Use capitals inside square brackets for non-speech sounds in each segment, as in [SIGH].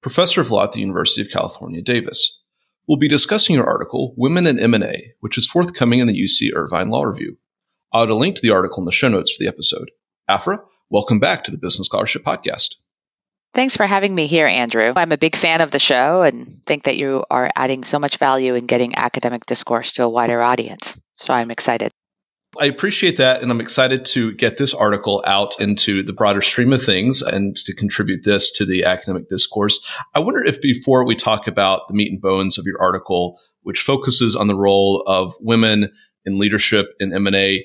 professor of law at the University of California, Davis. We'll be discussing your article, Women in M&A, which is forthcoming in the UC Irvine Law Review. I'll add a link to the article in the show notes for the episode. Afra, welcome back to the Business Scholarship Podcast. Thanks for having me here, Andrew. I'm a big fan of the show and think that you are adding so much value in getting academic discourse to a wider audience. So I'm excited. I appreciate that. And I'm excited to get this article out into the broader stream of things and to contribute this to the academic discourse. I wonder if before we talk about the meat and bones of your article, which focuses on the role of women in leadership in M&A,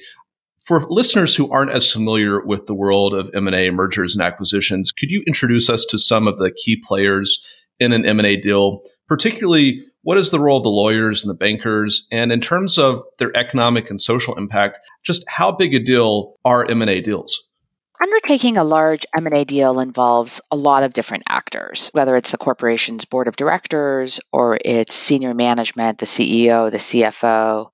for listeners who aren't as familiar with the world of M&A mergers and acquisitions, could you introduce us to some of the key players in an M&A deal, particularly what is the role of the lawyers and the bankers? And in terms of their economic and social impact, just how big a deal are M&A deals? Undertaking a large M&A deal involves a lot of different actors, whether it's the corporation's board of directors or its senior management, the CEO, the CFO,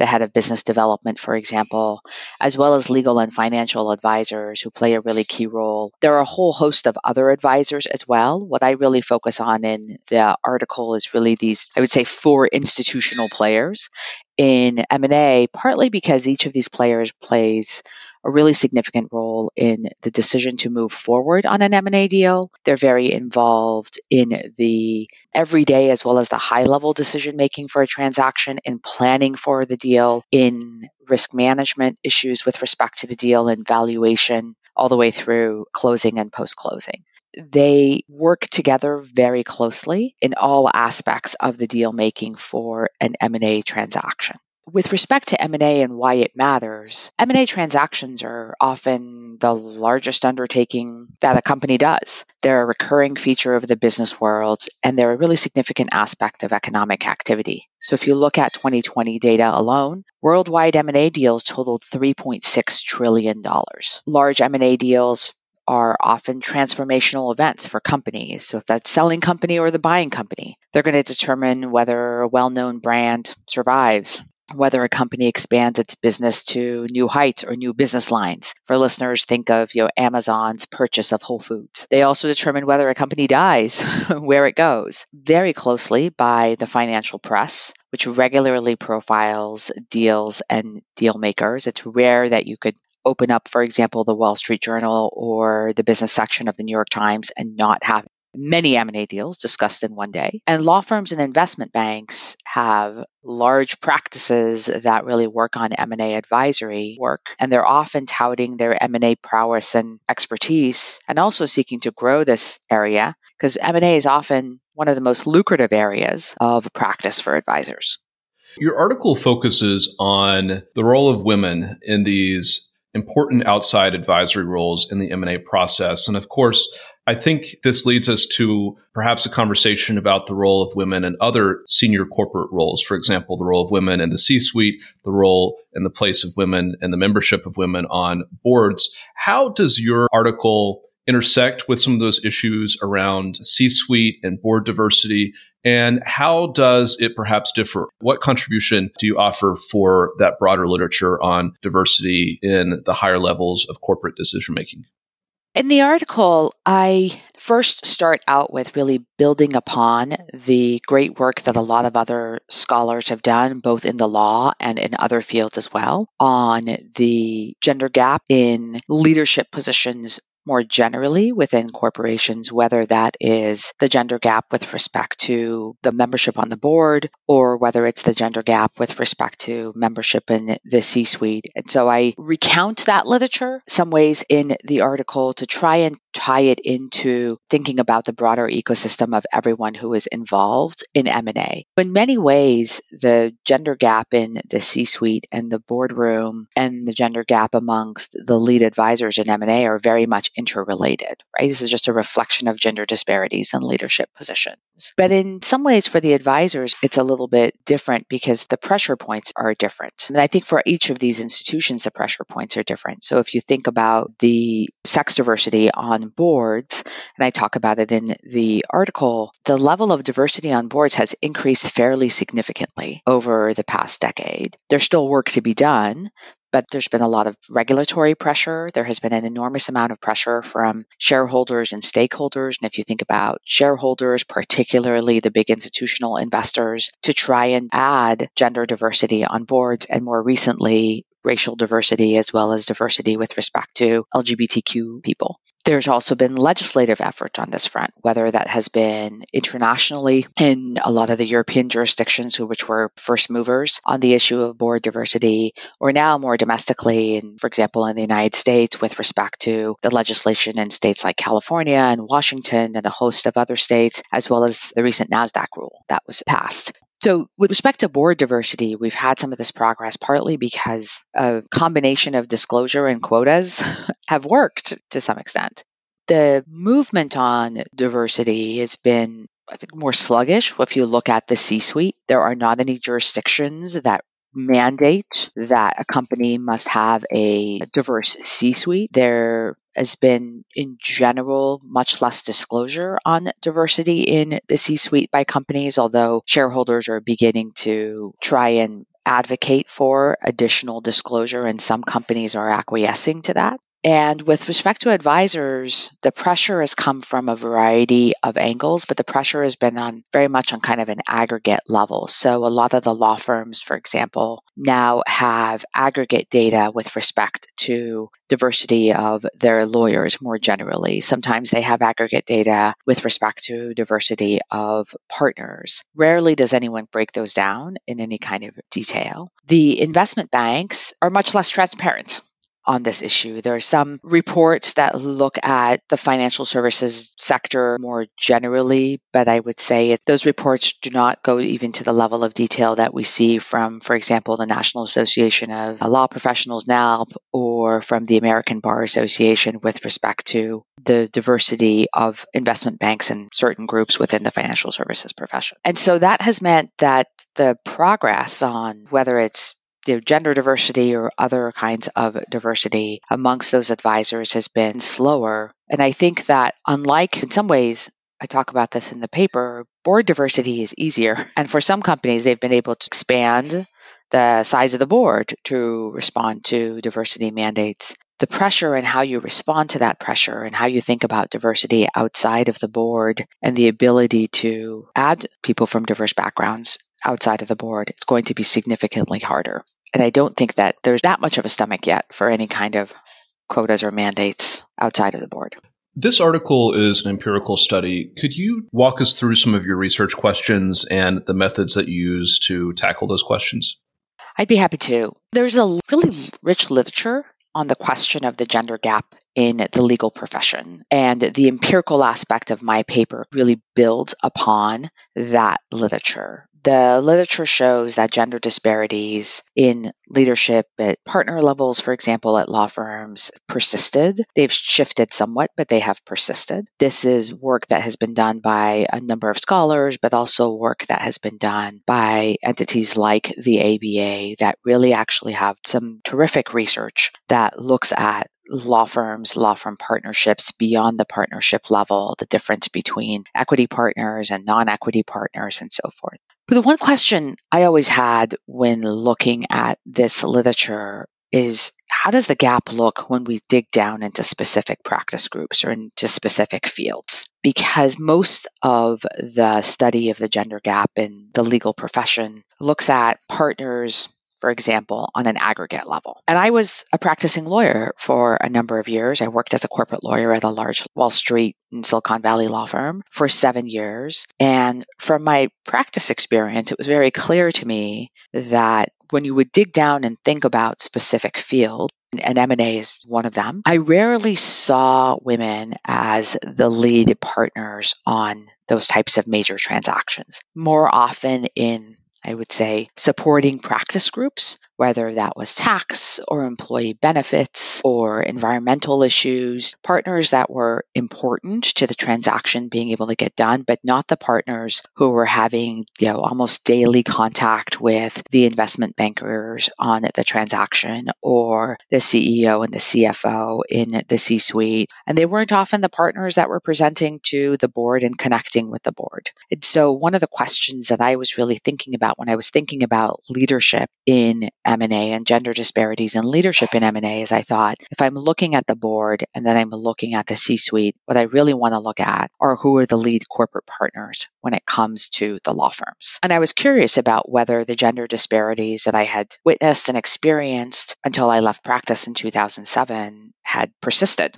the head of business development, for example, as well as legal and financial advisors who play a really key role. There are a whole host of other advisors as well. What I really focus on in the article is really these, I would say, four institutional players in M&A, partly because each of these players plays a really significant role in the decision to move forward on an M&A deal. They're very involved in the everyday as well as the high level decision making for a transaction in planning for the deal, in risk management issues with respect to the deal and valuation all the way through closing and post closing they work together very closely in all aspects of the deal making for an M&A transaction. With respect to M&A and why it matters, M&A transactions are often the largest undertaking that a company does. They're a recurring feature of the business world and they're a really significant aspect of economic activity. So if you look at 2020 data alone, worldwide M&A deals totaled 3.6 trillion dollars. Large M&A deals are often transformational events for companies. So, if that's selling company or the buying company, they're going to determine whether a well known brand survives whether a company expands its business to new heights or new business lines. For listeners, think of you know, Amazon's purchase of Whole Foods. They also determine whether a company dies, [LAUGHS] where it goes, very closely by the financial press, which regularly profiles deals and deal makers. It's rare that you could open up, for example, the Wall Street Journal or the business section of the New York Times and not have many M&A deals discussed in one day. And law firms and investment banks have large practices that really work on M&A advisory work and they're often touting their M&A prowess and expertise and also seeking to grow this area because M&A is often one of the most lucrative areas of practice for advisors. Your article focuses on the role of women in these important outside advisory roles in the M&A process and of course I think this leads us to perhaps a conversation about the role of women in other senior corporate roles. For example, the role of women in the C suite, the role and the place of women and the membership of women on boards. How does your article intersect with some of those issues around C suite and board diversity? And how does it perhaps differ? What contribution do you offer for that broader literature on diversity in the higher levels of corporate decision making? In the article, I first start out with really building upon the great work that a lot of other scholars have done, both in the law and in other fields as well, on the gender gap in leadership positions more generally within corporations, whether that is the gender gap with respect to the membership on the board or whether it's the gender gap with respect to membership in the C suite. And so I recount that literature some ways in the article to try and tie it into thinking about the broader ecosystem of everyone who is involved in M&A. In many ways, the gender gap in the C-suite and the boardroom and the gender gap amongst the lead advisors in M&A are very much interrelated, right? This is just a reflection of gender disparities in leadership positions. But in some ways, for the advisors, it's a little bit different because the pressure points are different. And I think for each of these institutions, the pressure points are different. So if you think about the sex diversity on boards, and I talk about it in the article, the level of diversity on boards has increased fairly significantly over the past decade. There's still work to be done, but there's been a lot of regulatory pressure. There has been an enormous amount of pressure from shareholders and stakeholders. And if you think about shareholders, particularly the big institutional investors, to try and add gender diversity on boards, and more recently, racial diversity as well as diversity with respect to LGBTQ people. There's also been legislative effort on this front, whether that has been internationally in a lot of the European jurisdictions, which were first movers on the issue of board diversity, or now more domestically, and for example, in the United States, with respect to the legislation in states like California and Washington and a host of other states, as well as the recent NASDAQ rule that was passed. So, with respect to board diversity, we've had some of this progress partly because a combination of disclosure and quotas [LAUGHS] have worked to some extent. The movement on diversity has been, I think, more sluggish. If you look at the C suite, there are not any jurisdictions that mandate that a company must have a diverse C suite. There has been, in general, much less disclosure on diversity in the C suite by companies, although shareholders are beginning to try and advocate for additional disclosure, and some companies are acquiescing to that. And with respect to advisors, the pressure has come from a variety of angles, but the pressure has been on very much on kind of an aggregate level. So a lot of the law firms, for example, now have aggregate data with respect to diversity of their lawyers more generally. Sometimes they have aggregate data with respect to diversity of partners. Rarely does anyone break those down in any kind of detail. The investment banks are much less transparent on this issue. There are some reports that look at the financial services sector more generally, but I would say those reports do not go even to the level of detail that we see from, for example, the National Association of Law Professionals, NALP, or from the American Bar Association with respect to the diversity of investment banks and certain groups within the financial services profession. And so that has meant that the progress on whether it's you know, gender diversity or other kinds of diversity amongst those advisors has been slower. And I think that, unlike in some ways, I talk about this in the paper, board diversity is easier. [LAUGHS] And for some companies, they've been able to expand the size of the board to respond to diversity mandates. The pressure and how you respond to that pressure and how you think about diversity outside of the board and the ability to add people from diverse backgrounds outside of the board, it's going to be significantly harder. And I don't think that there's that much of a stomach yet for any kind of quotas or mandates outside of the board. This article is an empirical study. Could you walk us through some of your research questions and the methods that you use to tackle those questions? I'd be happy to. There's a really rich literature on the question of the gender gap in the legal profession. And the empirical aspect of my paper really builds upon that literature the literature shows that gender disparities in leadership at partner levels, for example, at law firms, persisted. They've shifted somewhat, but they have persisted. This is work that has been done by a number of scholars, but also work that has been done by entities like the ABA that really actually have some terrific research that looks at law firms, law firm partnerships beyond the partnership level, the difference between equity partners and non equity partners, and so forth. But the one question I always had when looking at this literature is how does the gap look when we dig down into specific practice groups or into specific fields? Because most of the study of the gender gap in the legal profession looks at partners for example, on an aggregate level. And I was a practicing lawyer for a number of years. I worked as a corporate lawyer at a large Wall Street and Silicon Valley law firm for seven years. And from my practice experience, it was very clear to me that when you would dig down and think about specific fields, and M&A is one of them. I rarely saw women as the lead partners on those types of major transactions. More often in I would say, supporting practice groups whether that was tax or employee benefits or environmental issues, partners that were important to the transaction being able to get done, but not the partners who were having, you know, almost daily contact with the investment bankers on the transaction or the CEO and the CFO in the C suite. And they weren't often the partners that were presenting to the board and connecting with the board. And so one of the questions that I was really thinking about when I was thinking about leadership in M&A and gender disparities in leadership in M&A is I thought if I'm looking at the board and then I'm looking at the C-suite, what I really want to look at are who are the lead corporate partners when it comes to the law firms. And I was curious about whether the gender disparities that I had witnessed and experienced until I left practice in 2007 had persisted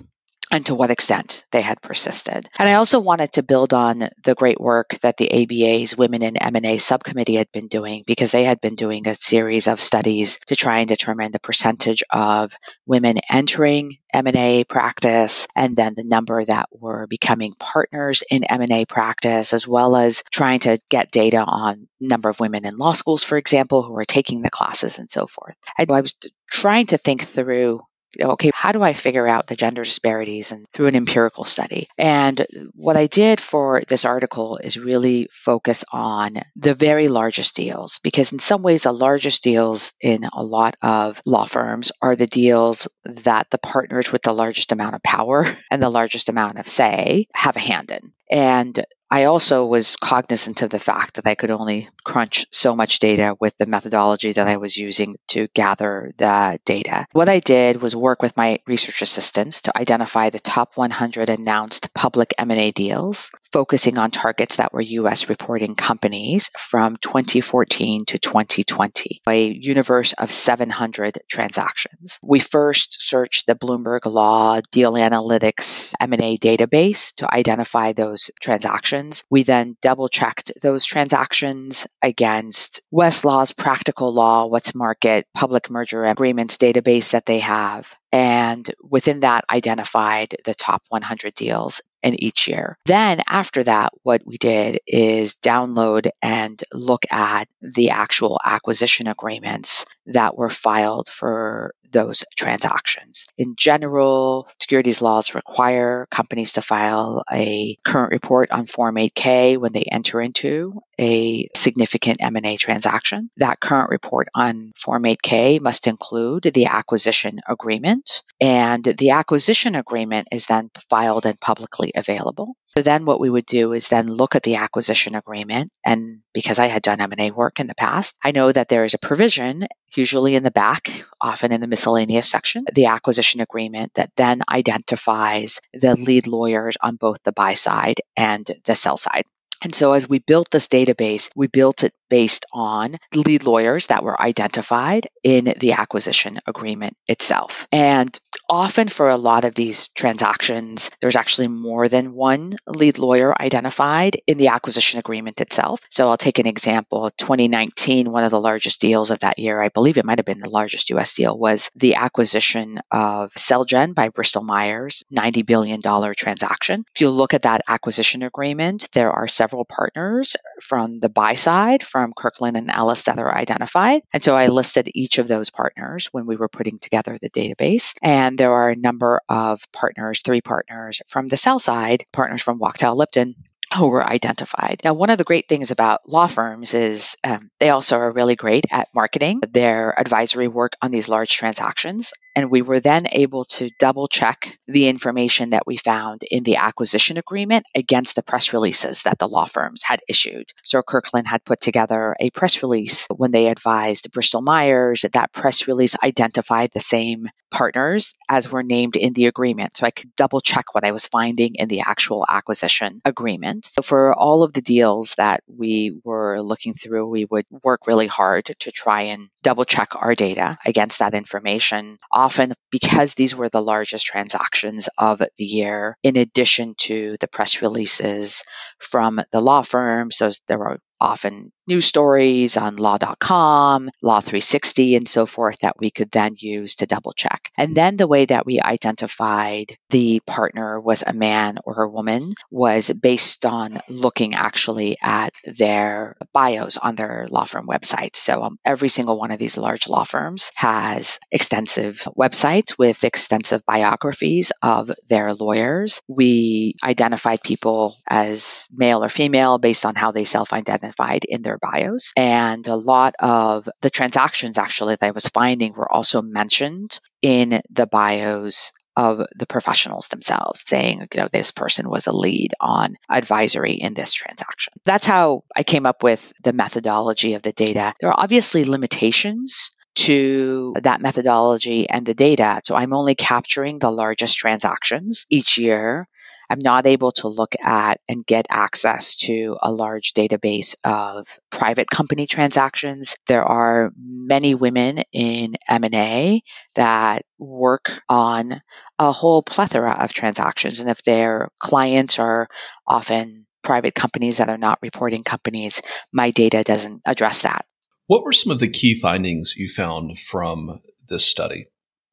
and to what extent they had persisted. And I also wanted to build on the great work that the ABA's Women in M&A subcommittee had been doing because they had been doing a series of studies to try and determine the percentage of women entering M&A practice and then the number that were becoming partners in M&A practice as well as trying to get data on number of women in law schools for example who were taking the classes and so forth. And I was trying to think through okay, how do I figure out the gender disparities and through an empirical study? And what I did for this article is really focus on the very largest deals because in some ways the largest deals in a lot of law firms are the deals that the partners with the largest amount of power [LAUGHS] and the largest amount of say have a hand in. And I also was cognizant of the fact that I could only crunch so much data with the methodology that I was using to gather the data. What I did was work with my research assistants to identify the top 100 announced public M&A deals, focusing on targets that were US reporting companies from 2014 to 2020, a universe of 700 transactions. We first searched the Bloomberg Law Deal Analytics M&A database to identify those transactions transactions. We then double checked those transactions against Westlaw's practical law, what's market, public merger agreements database that they have. And within that, identified the top 100 deals in each year. Then after that, what we did is download and look at the actual acquisition agreements that were filed for those transactions. In general, securities laws require companies to file a current report on Form 8K when they enter into a significant M&A transaction. That current report on Form 8K must include the acquisition agreement, and the acquisition agreement is then filed and publicly available. So then what we would do is then look at the acquisition agreement and because I had done M&A work in the past, I know that there is a provision usually in the back, often in the miscellaneous section, the acquisition agreement that then identifies the lead lawyers on both the buy side and the sell side. And so as we built this database, we built it based on lead lawyers that were identified in the acquisition agreement itself. And often for a lot of these transactions, there's actually more than one lead lawyer identified in the acquisition agreement itself. So I'll take an example. 2019, one of the largest deals of that year, I believe it might have been the largest US deal, was the acquisition of Celgene by Bristol Myers, $90 billion transaction. If you look at that acquisition agreement, there are several partners from the buy side, from Kirkland and Ellis that are identified. And so I listed each of those partners when we were putting together the database. And there are a number of partners, three partners from the sell side, partners from Wachtell Lipton, who were identified. Now, one of the great things about law firms is um, they also are really great at marketing their advisory work on these large transactions. And we were then able to double check the information that we found in the acquisition agreement against the press releases that the law firms had issued. So Kirkland had put together a press release when they advised Bristol Myers. That press release identified the same partners as were named in the agreement. So I could double check what I was finding in the actual acquisition agreement. So for all of the deals that we were looking through, we would work really hard to try and double check our data against that information often because these were the largest transactions of the year, in addition to the press releases from the law firms, those there were often news stories on law.com, Law 360, and so forth that we could then use to double check. And then the way that we identified the partner was a man or a woman was based on looking actually at their bios on their law firm websites. So um, every single one of these large law firms has extensive websites with extensive biographies of their lawyers. We identified people as male or female based on how they self identified in their bios. And a lot of the transactions actually that I was finding were also mentioned in the bios of the professionals themselves saying, you know, this person was a lead on advisory in this transaction. That's how I came up with the methodology of the data. There are obviously limitations to that methodology and the data. So I'm only capturing the largest transactions each year I'm not able to look at and get access to a large database of private company transactions. There are many women in M&A that work on a whole plethora of transactions and if their clients are often private companies that are not reporting companies, my data doesn't address that. What were some of the key findings you found from this study?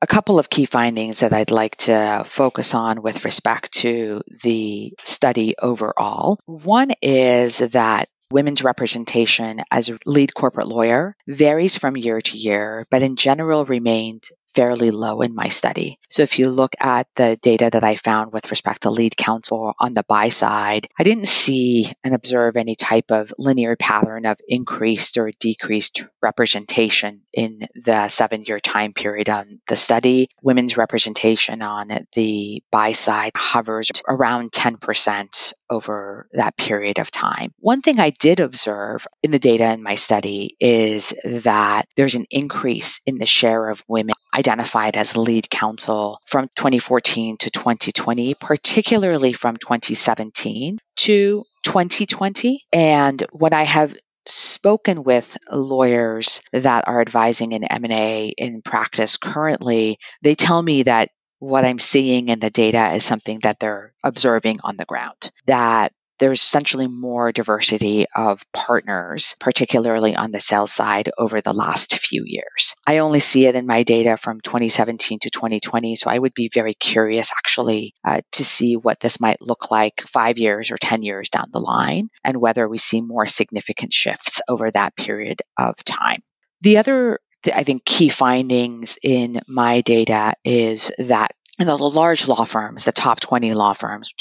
A couple of key findings that I'd like to focus on with respect to the study overall. One is that women's representation as a lead corporate lawyer varies from year to year, but in general remained fairly low in my study. So if you look at the data that I found with respect to lead counsel on the buy side, I didn't see and observe any type of linear pattern of increased or decreased representation in the seven year time period on the study. Women's representation on the buy side hovers around 10% over that period of time. One thing I did observe in the data in my study is that there's an increase in the share of women identified as lead counsel from 2014 to 2020, particularly from 2017 to 2020. And when I have spoken with lawyers that are advising in M&A in practice currently, they tell me that what I'm seeing in the data is something that they're observing on the ground. That there's essentially more diversity of partners, particularly on the sales side over the last few years. I only see it in my data from 2017 to 2020, so I would be very curious actually uh, to see what this might look like five years or 10 years down the line and whether we see more significant shifts over that period of time. The other I think key findings in my data is that in the large law firms, the top 20 law firms,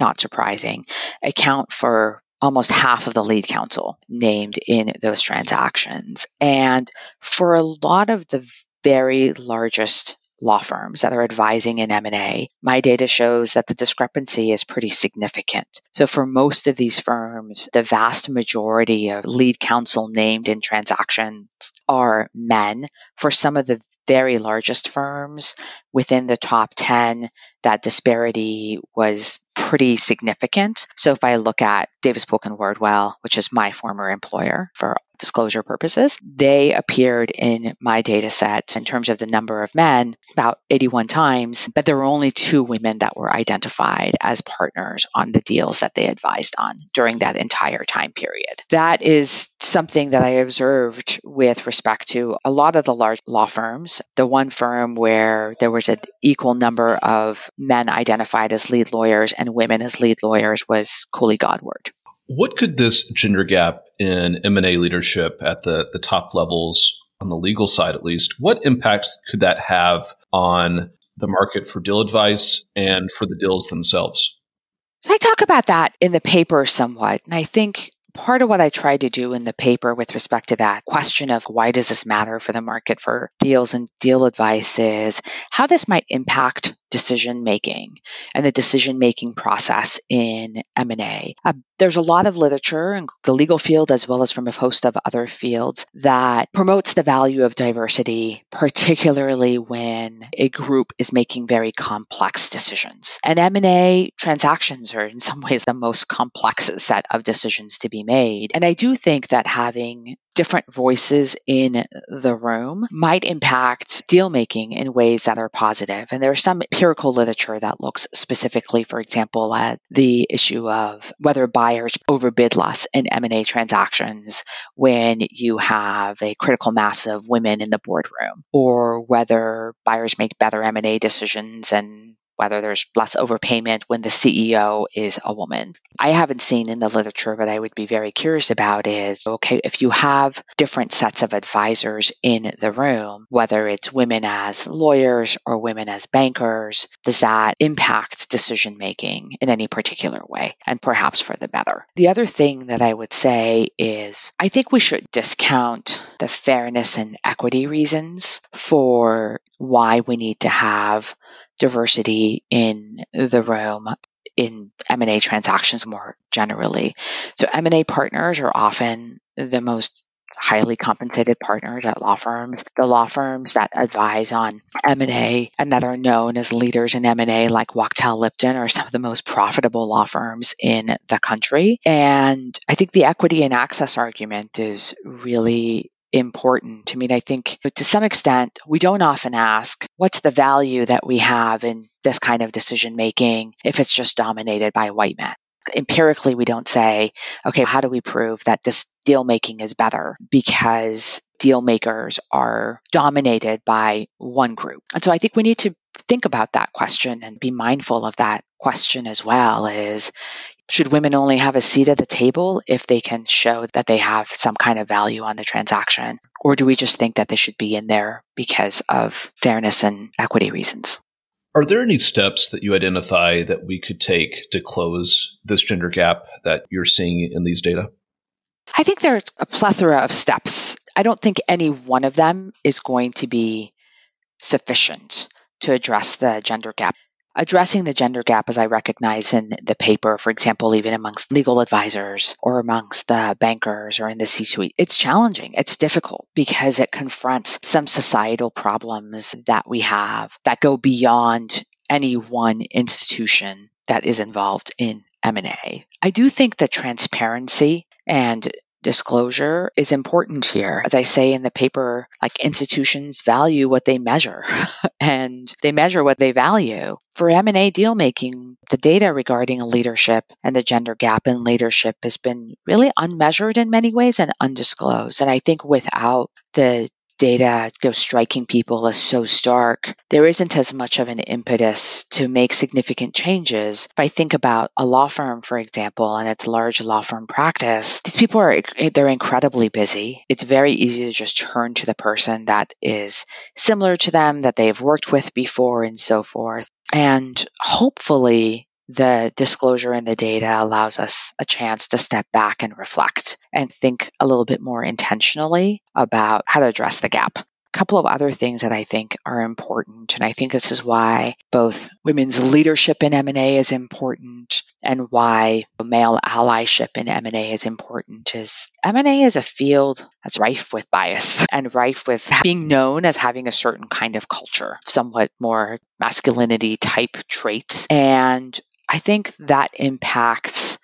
not surprising, account for almost half of the lead counsel named in those transactions. And for a lot of the very largest law firms that are advising in M&A, my data shows that the discrepancy is pretty significant. So for most of these firms, the vast majority of lead counsel named in transactions are men. For some of the very largest firms within the top 10, that disparity was pretty significant. So if I look at Davis Polk and Wardwell, which is my former employer for disclosure purposes, they appeared in my data set in terms of the number of men about 81 times, but there were only two women that were identified as partners on the deals that they advised on during that entire time period. That is something that I observed with respect to a lot of the large law firms. The one firm where there was an equal number of men identified as lead lawyers and women as lead lawyers was Cooley Godward. What could this gender gap in M&A leadership at the, the top levels, on the legal side at least, what impact could that have on the market for deal advice and for the deals themselves? So I talk about that in the paper somewhat. And I think part of what I tried to do in the paper with respect to that question of why does this matter for the market for deals and deal advice is how this might impact decision making and the decision making process in M&A. Uh, there's a lot of literature in the legal field as well as from a host of other fields that promotes the value of diversity, particularly when a group is making very complex decisions. And M&A transactions are in some ways the most complex set of decisions to be made. And I do think that having different voices in the room might impact deal making in ways that are positive. And there's some empirical literature that looks specifically, for example, at the issue of whether buyers overbid less in M&A transactions when you have a critical mass of women in the boardroom or whether buyers make better M&A decisions and whether there's less overpayment when the CEO is a woman. I haven't seen in the literature, but I would be very curious about is okay, if you have different sets of advisors in the room, whether it's women as lawyers or women as bankers, does that impact decision making in any particular way? And perhaps for the better. The other thing that I would say is I think we should discount the fairness and equity reasons for why we need to have diversity in the room in M&A transactions more generally. So M&A partners are often the most highly compensated partners at law firms. The law firms that advise on M&A and that are known as leaders in M&A like Wachtell Lipton are some of the most profitable law firms in the country. And I think the equity and access argument is really important. I mean, I think to some extent, we don't often ask what's the value that we have in this kind of decision making if it's just dominated by white men. Empirically, we don't say, okay, how do we prove that this deal making is better because deal makers are dominated by one group? And so I think we need to think about that question and be mindful of that question as well is should women only have a seat at the table if they can show that they have some kind of value on the transaction? Or do we just think that they should be in there because of fairness and equity reasons? Are there any steps that you identify that we could take to close this gender gap that you're seeing in these data? I think there's a plethora of steps. I don't think any one of them is going to be sufficient to address the gender gap addressing the gender gap as I recognize in the paper, for example, even amongst legal advisors or amongst the bankers or in the C suite, it's challenging. It's difficult because it confronts some societal problems that we have that go beyond any one institution that is involved in M&A. I do think that transparency and disclosure is important here. As I say in the paper, like institutions value what they measure [LAUGHS] and they measure what they value. For M&A deal making, the data regarding leadership and the gender gap in leadership has been really unmeasured in many ways and undisclosed. And I think without the data go striking people as so stark, there isn't as much of an impetus to make significant changes. If I think about a law firm, for example, and its large law firm practice, these people are they're incredibly busy. It's very easy to just turn to the person that is similar to them, that they've worked with before, and so forth. And hopefully, the disclosure in the data allows us a chance to step back and reflect and think a little bit more intentionally about how to address the gap. A couple of other things that I think are important, and I think this is why both women's leadership in M&A is important and why male allyship in M&A is important is M&A is a field that's rife with bias and rife with being known as having a certain kind of culture, somewhat more masculinity type traits. And I think that impacts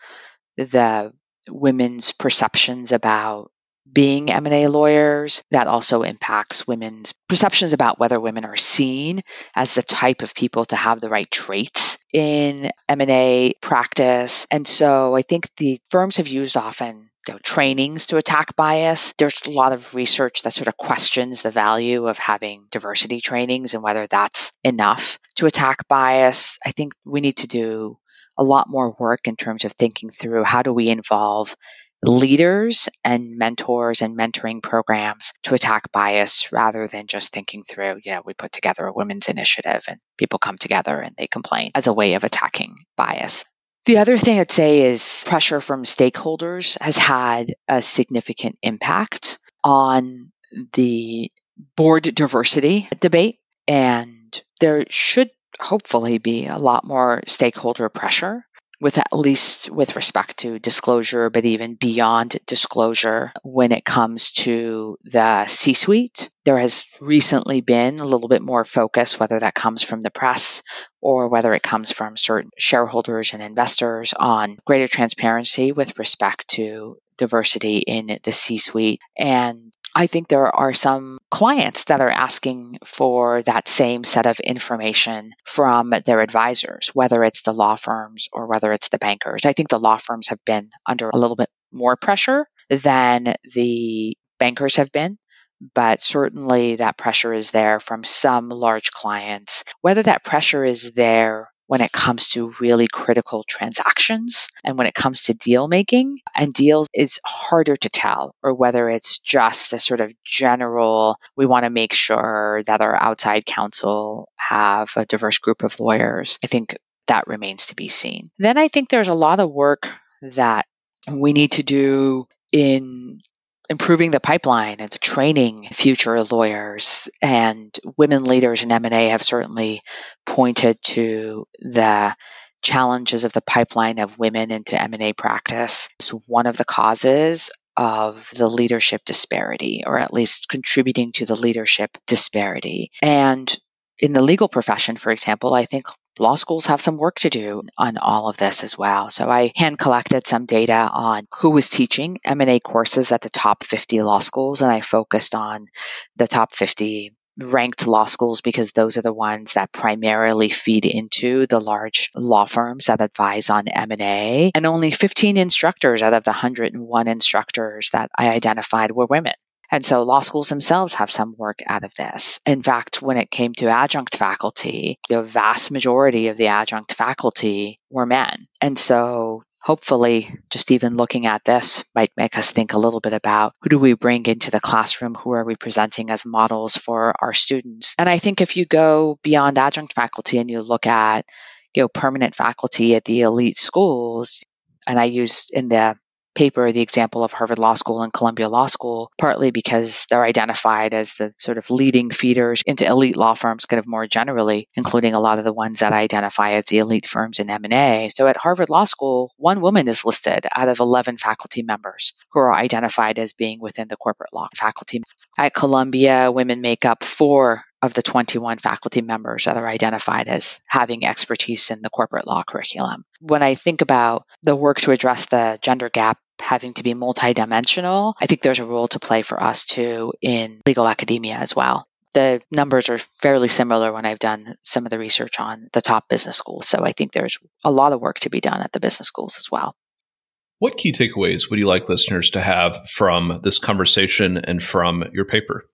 the women's perceptions about being M&A lawyers. That also impacts women's perceptions about whether women are seen as the type of people to have the right traits in M&A practice. And so I think the firms have used often you know, trainings to attack bias. There's a lot of research that sort of questions the value of having diversity trainings and whether that's enough to attack bias. I think we need to do a lot more work in terms of thinking through how do we involve leaders and mentors and mentoring programs to attack bias rather than just thinking through, you know, we put together a women's initiative and people come together and they complain as a way of attacking bias. The other thing I'd say is pressure from stakeholders has had a significant impact on the board diversity debate. And there should hopefully be a lot more stakeholder pressure with at least with respect to disclosure, but even beyond disclosure when it comes to the C suite. There has recently been a little bit more focus, whether that comes from the press or whether it comes from certain shareholders and investors, on greater transparency with respect to diversity in the C suite. And I think there are some clients that are asking for that same set of information from their advisors, whether it's the law firms or whether it's the bankers. I think the law firms have been under a little bit more pressure than the bankers have been. But certainly that pressure is there from some large clients. Whether that pressure is there when it comes to really critical transactions and when it comes to deal making. And deals is harder to tell or whether it's just the sort of general we want to make sure that our outside counsel have a diverse group of lawyers. I think that remains to be seen. Then i think there's a lot of work that we need to do in improving the pipeline and training future lawyers and women leaders in M&A have certainly pointed to the challenges of the pipeline of women into M&A practice. It's one of the causes of the leadership disparity or at least contributing to the leadership disparity. And in the legal profession, for example, I think law schools have some work to do on all of this as well. So I hand collected some data on who was teaching M&A courses at the top 50 law schools and I focused on the top 50 ranked law schools because those are the ones that primarily feed into the large law firms that advise on M&A and only 15 instructors out of the 101 instructors that I identified were women. And so law schools themselves have some work out of this. In fact, when it came to adjunct faculty, the vast majority of the adjunct faculty were men. And so hopefully just even looking at this might make us think a little bit about who do we bring into the classroom who are we presenting as models for our students and i think if you go beyond adjunct faculty and you look at you know permanent faculty at the elite schools and i use in the paper the example of Harvard Law School and Columbia Law School, partly because they're identified as the sort of leading feeders into elite law firms kind of more generally, including a lot of the ones that identify as the elite firms in M&A. So at Harvard Law School, one woman is listed out of 11 faculty members who are identified as being within the corporate law faculty. At Columbia, women make up four of the 21 faculty members that are identified as having expertise in the corporate law curriculum. When I think about the work to address the gender gap having to be multidimensional, I think there's a role to play for us too in legal academia as well. The numbers are fairly similar when I've done some of the research on the top business schools. So I think there's a lot of work to be done at the business schools as well. What key takeaways would you like listeners to have from this conversation and from your paper?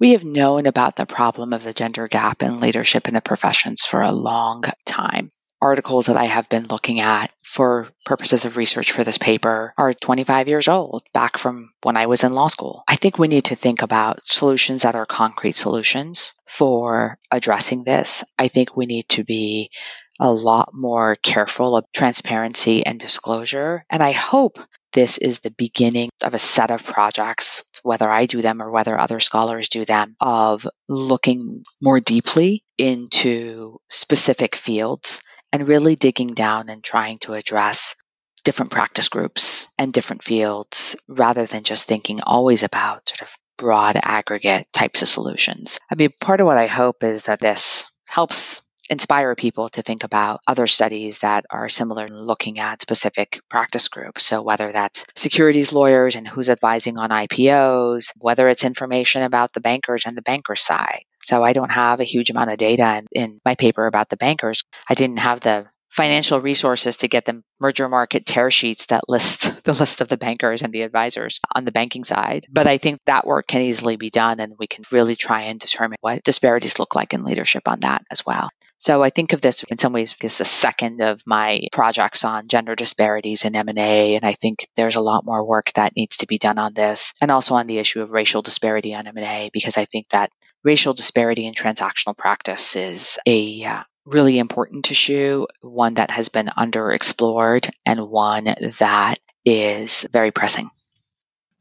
We have known about the problem of the gender gap in leadership in the professions for a long time. Articles that I have been looking at for purposes of research for this paper are 25 years old, back from when I was in law school. I think we need to think about solutions that are concrete solutions for addressing this. I think we need to be a lot more careful of transparency and disclosure. And I hope this is the beginning of a set of projects, whether I do them or whether other scholars do them, of looking more deeply into specific fields and really digging down and trying to address different practice groups and different fields rather than just thinking always about sort of broad aggregate types of solutions. I mean, part of what I hope is that this helps inspire people to think about other studies that are similar looking at specific practice groups. So whether that's securities lawyers and who's advising on IPOs, whether it's information about the bankers and the banker side. So I don't have a huge amount of data in, in my paper about the bankers. I didn't have the financial resources to get the merger market tear sheets that list [LAUGHS] the list of the bankers and the advisors on the banking side. But I think that work can easily be done and we can really try and determine what disparities look like in leadership on that as well. So I think of this in some ways as the second of my projects on gender disparities in M&A and I think there's a lot more work that needs to be done on this and also on the issue of racial disparity on M&A because I think that racial disparity in transactional practice is a uh, really important issue, one that has been underexplored, and one that is very pressing.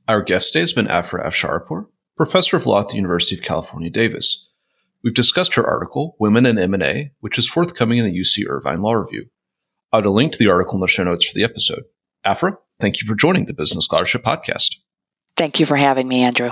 Our guest today has been Afra Afsharipour, professor of law at the University of California, Davis. We've discussed her article, Women in M&A, which is forthcoming in the UC Irvine Law Review. I'll add a link to the article in the show notes for the episode. Afra, thank you for joining the Business Scholarship Podcast. Thank you for having me, Andrew.